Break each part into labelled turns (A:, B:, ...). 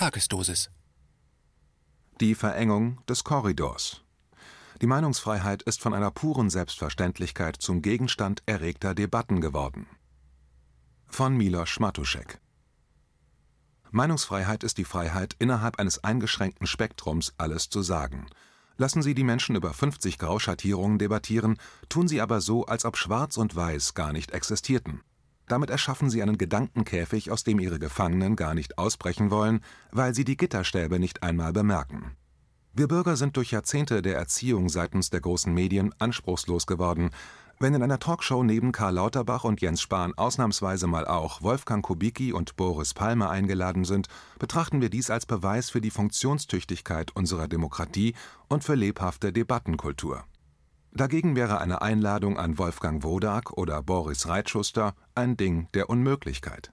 A: Tagesdosis.
B: Die Verengung des Korridors. Die Meinungsfreiheit ist von einer puren Selbstverständlichkeit zum Gegenstand erregter Debatten geworden. Von Miloš Matušek. Meinungsfreiheit ist die Freiheit, innerhalb eines eingeschränkten Spektrums alles zu sagen. Lassen Sie die Menschen über 50 Grauschattierungen debattieren, tun Sie aber so, als ob Schwarz und Weiß gar nicht existierten. Damit erschaffen sie einen Gedankenkäfig, aus dem ihre Gefangenen gar nicht ausbrechen wollen, weil sie die Gitterstäbe nicht einmal bemerken. Wir Bürger sind durch Jahrzehnte der Erziehung seitens der großen Medien anspruchslos geworden. Wenn in einer Talkshow neben Karl Lauterbach und Jens Spahn ausnahmsweise mal auch Wolfgang Kubicki und Boris Palmer eingeladen sind, betrachten wir dies als Beweis für die Funktionstüchtigkeit unserer Demokratie und für lebhafte Debattenkultur. Dagegen wäre eine Einladung an Wolfgang Wodak oder Boris Reitschuster ein Ding der Unmöglichkeit.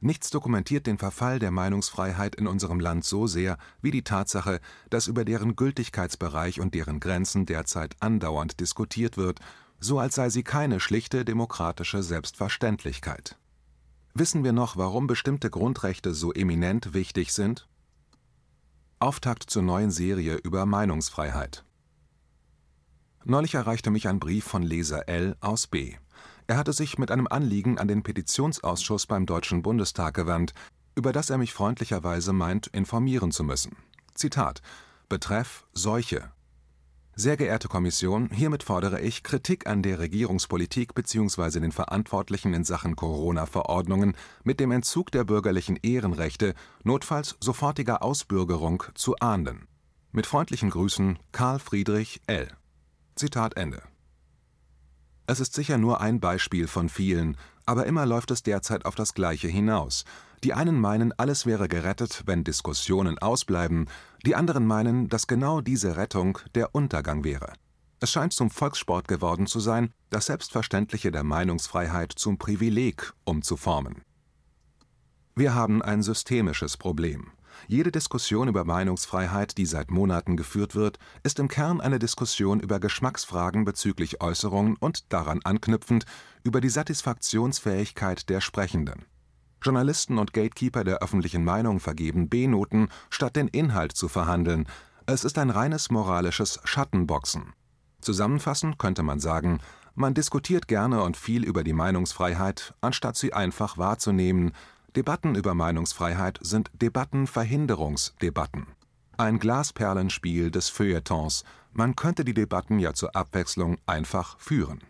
B: Nichts dokumentiert den Verfall der Meinungsfreiheit in unserem Land so sehr wie die Tatsache, dass über deren Gültigkeitsbereich und deren Grenzen derzeit andauernd diskutiert wird, so als sei sie keine schlichte demokratische Selbstverständlichkeit. Wissen wir noch, warum bestimmte Grundrechte so eminent wichtig sind? Auftakt zur neuen Serie über Meinungsfreiheit. Neulich erreichte mich ein Brief von Leser L. aus B. Er hatte sich mit einem Anliegen an den Petitionsausschuss beim Deutschen Bundestag gewandt, über das er mich freundlicherweise meint, informieren zu müssen. Zitat: Betreff Seuche. Sehr geehrte Kommission, hiermit fordere ich Kritik an der Regierungspolitik bzw. den Verantwortlichen in Sachen Corona-Verordnungen mit dem Entzug der bürgerlichen Ehrenrechte, notfalls sofortiger Ausbürgerung zu ahnden. Mit freundlichen Grüßen Karl Friedrich L. Zitat Ende. Es ist sicher nur ein Beispiel von vielen, aber immer läuft es derzeit auf das Gleiche hinaus. Die einen meinen, alles wäre gerettet, wenn Diskussionen ausbleiben, die anderen meinen, dass genau diese Rettung der Untergang wäre. Es scheint zum Volkssport geworden zu sein, das Selbstverständliche der Meinungsfreiheit zum Privileg umzuformen. Wir haben ein systemisches Problem. Jede Diskussion über Meinungsfreiheit, die seit Monaten geführt wird, ist im Kern eine Diskussion über Geschmacksfragen bezüglich Äußerungen und daran anknüpfend über die Satisfaktionsfähigkeit der Sprechenden. Journalisten und Gatekeeper der öffentlichen Meinung vergeben B-Noten, statt den Inhalt zu verhandeln. Es ist ein reines moralisches Schattenboxen. Zusammenfassend könnte man sagen, man diskutiert gerne und viel über die Meinungsfreiheit, anstatt sie einfach wahrzunehmen, Debatten über Meinungsfreiheit sind Debattenverhinderungsdebatten. Ein Glasperlenspiel des Feuilletons, man könnte die Debatten ja zur Abwechslung einfach führen.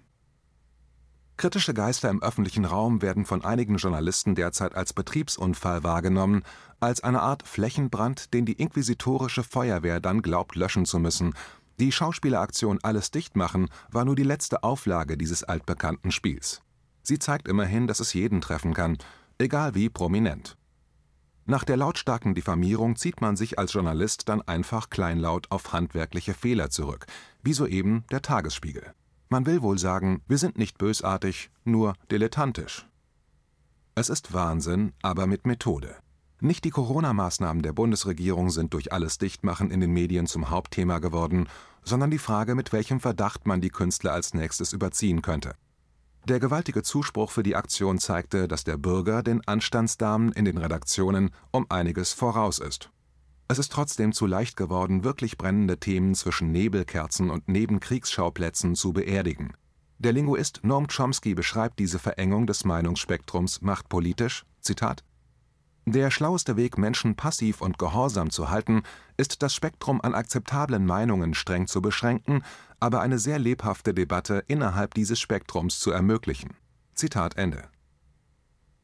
B: Kritische Geister im öffentlichen Raum werden von einigen Journalisten derzeit als Betriebsunfall wahrgenommen, als eine Art Flächenbrand, den die inquisitorische Feuerwehr dann glaubt löschen zu müssen. Die Schauspieleraktion Alles dicht machen war nur die letzte Auflage dieses altbekannten Spiels. Sie zeigt immerhin, dass es jeden treffen kann, egal wie prominent. Nach der lautstarken Diffamierung zieht man sich als Journalist dann einfach kleinlaut auf handwerkliche Fehler zurück, wie soeben der Tagesspiegel. Man will wohl sagen, wir sind nicht bösartig, nur dilettantisch. Es ist Wahnsinn, aber mit Methode. Nicht die Corona-Maßnahmen der Bundesregierung sind durch alles Dichtmachen in den Medien zum Hauptthema geworden, sondern die Frage, mit welchem Verdacht man die Künstler als nächstes überziehen könnte. Der gewaltige Zuspruch für die Aktion zeigte, dass der Bürger den Anstandsdamen in den Redaktionen um einiges voraus ist. Es ist trotzdem zu leicht geworden, wirklich brennende Themen zwischen Nebelkerzen und Nebenkriegsschauplätzen zu beerdigen. Der Linguist Noam Chomsky beschreibt diese Verengung des Meinungsspektrums machtpolitisch: Zitat der schlaueste Weg, Menschen passiv und gehorsam zu halten, ist das Spektrum an akzeptablen Meinungen streng zu beschränken, aber eine sehr lebhafte Debatte innerhalb dieses Spektrums zu ermöglichen. Zitat Ende.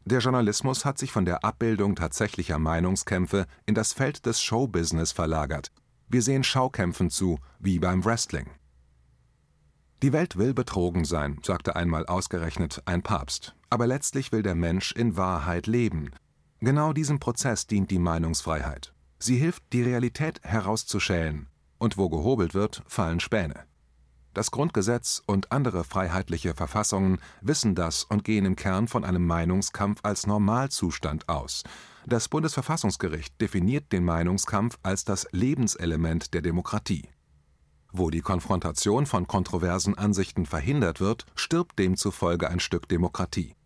B: Der Journalismus hat sich von der Abbildung tatsächlicher Meinungskämpfe in das Feld des Showbusiness verlagert. Wir sehen Schaukämpfen zu, wie beim Wrestling. Die Welt will betrogen sein, sagte einmal ausgerechnet ein Papst, aber letztlich will der Mensch in Wahrheit leben, Genau diesem Prozess dient die Meinungsfreiheit. Sie hilft, die Realität herauszuschälen, und wo gehobelt wird, fallen Späne. Das Grundgesetz und andere freiheitliche Verfassungen wissen das und gehen im Kern von einem Meinungskampf als Normalzustand aus. Das Bundesverfassungsgericht definiert den Meinungskampf als das Lebenselement der Demokratie. Wo die Konfrontation von kontroversen Ansichten verhindert wird, stirbt demzufolge ein Stück Demokratie.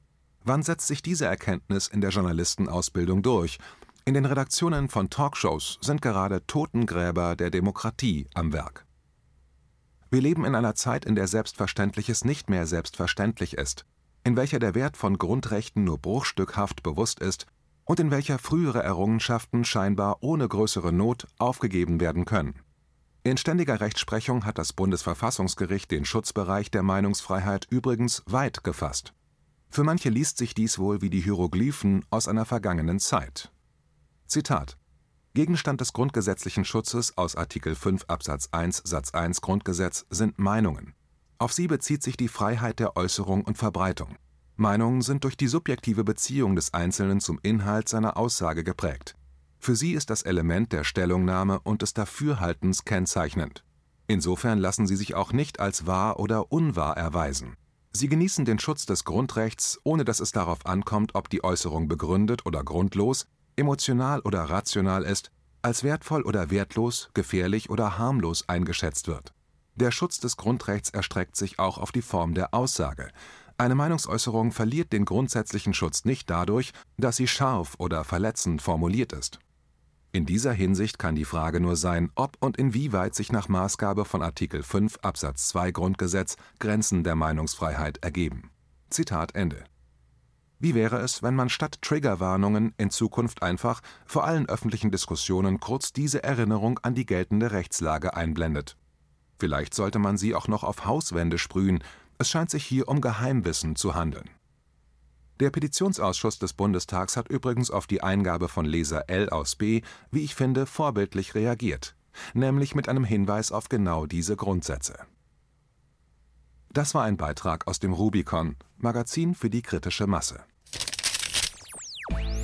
B: Wann setzt sich diese Erkenntnis in der Journalistenausbildung durch? In den Redaktionen von Talkshows sind gerade Totengräber der Demokratie am Werk. Wir leben in einer Zeit, in der Selbstverständliches nicht mehr selbstverständlich ist, in welcher der Wert von Grundrechten nur bruchstückhaft bewusst ist und in welcher frühere Errungenschaften scheinbar ohne größere Not aufgegeben werden können. In ständiger Rechtsprechung hat das Bundesverfassungsgericht den Schutzbereich der Meinungsfreiheit übrigens weit gefasst. Für manche liest sich dies wohl wie die Hieroglyphen aus einer vergangenen Zeit. Zitat Gegenstand des grundgesetzlichen Schutzes aus Artikel 5 Absatz 1 Satz 1 Grundgesetz sind Meinungen. Auf sie bezieht sich die Freiheit der Äußerung und Verbreitung. Meinungen sind durch die subjektive Beziehung des Einzelnen zum Inhalt seiner Aussage geprägt. Für sie ist das Element der Stellungnahme und des Dafürhaltens kennzeichnend. Insofern lassen sie sich auch nicht als wahr oder unwahr erweisen. Sie genießen den Schutz des Grundrechts, ohne dass es darauf ankommt, ob die Äußerung begründet oder grundlos, emotional oder rational ist, als wertvoll oder wertlos, gefährlich oder harmlos eingeschätzt wird. Der Schutz des Grundrechts erstreckt sich auch auf die Form der Aussage. Eine Meinungsäußerung verliert den grundsätzlichen Schutz nicht dadurch, dass sie scharf oder verletzend formuliert ist. In dieser Hinsicht kann die Frage nur sein, ob und inwieweit sich nach Maßgabe von Artikel 5 Absatz 2 Grundgesetz Grenzen der Meinungsfreiheit ergeben. Zitat Ende wie wäre es, wenn man statt Triggerwarnungen in Zukunft einfach vor allen öffentlichen Diskussionen kurz diese Erinnerung an die geltende Rechtslage einblendet? Vielleicht sollte man sie auch noch auf Hauswände sprühen, es scheint sich hier um Geheimwissen zu handeln. Der Petitionsausschuss des Bundestags hat übrigens auf die Eingabe von Leser L aus B, wie ich finde, vorbildlich reagiert, nämlich mit einem Hinweis auf genau diese Grundsätze. Das war ein Beitrag aus dem Rubicon, Magazin für die kritische Masse.